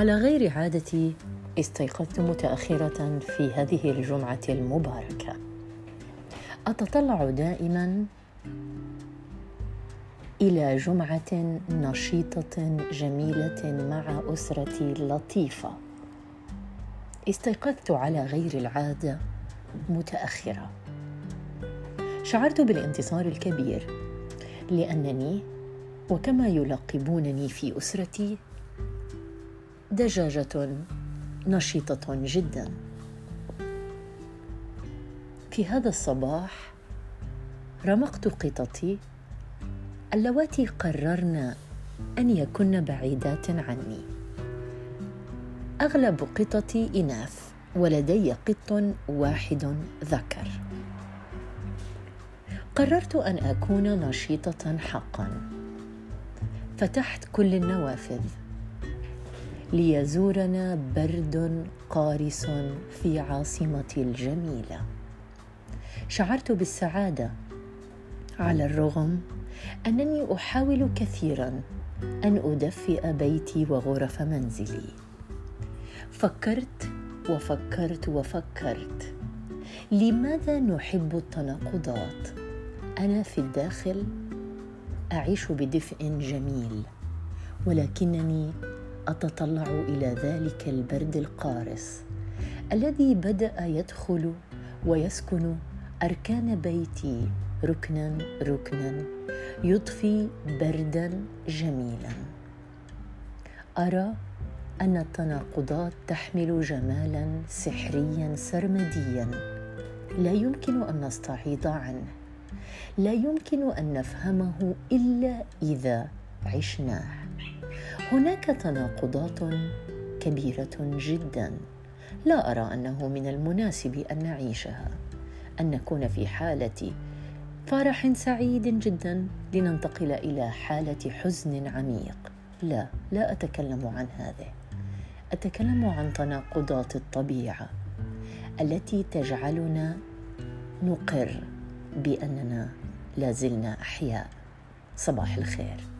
وعلى غير عادتي استيقظت متأخرة في هذه الجمعة المباركة. أتطلع دائما إلى جمعة نشيطة جميلة مع أسرتي لطيفة. استيقظت على غير العادة متأخرة. شعرت بالانتصار الكبير لأنني وكما يلقبونني في أسرتي دجاجة نشيطة جدا. في هذا الصباح رمقت قطتي اللواتي قررن أن يكن بعيدات عني. أغلب قطتي إناث ولدي قط واحد ذكر. قررت أن أكون نشيطة حقا. فتحت كل النوافذ. ليزورنا برد قارس في عاصمتي الجميلة. شعرت بالسعادة على الرغم أنني أحاول كثيرا أن أدفئ بيتي وغرف منزلي. فكرت وفكرت وفكرت. لماذا نحب التناقضات؟ أنا في الداخل أعيش بدفء جميل ولكنني أتطلع إلى ذلك البرد القارس الذي بدأ يدخل ويسكن أركان بيتي ركنا ركنا يضفي بردا جميلا. أرى أن التناقضات تحمل جمالا سحريا سرمديا. لا يمكن أن نستعيض عنه. لا يمكن أن نفهمه إلا إذا عشناه. هناك تناقضات كبيرة جدا. لا أرى أنه من المناسب أن نعيشها. أن نكون في حالة فرح سعيد جدا لننتقل إلى حالة حزن عميق. لا لا أتكلم عن هذا. أتكلم عن تناقضات الطبيعة التي تجعلنا نقر بأننا لازلنا أحياء. صباح الخير.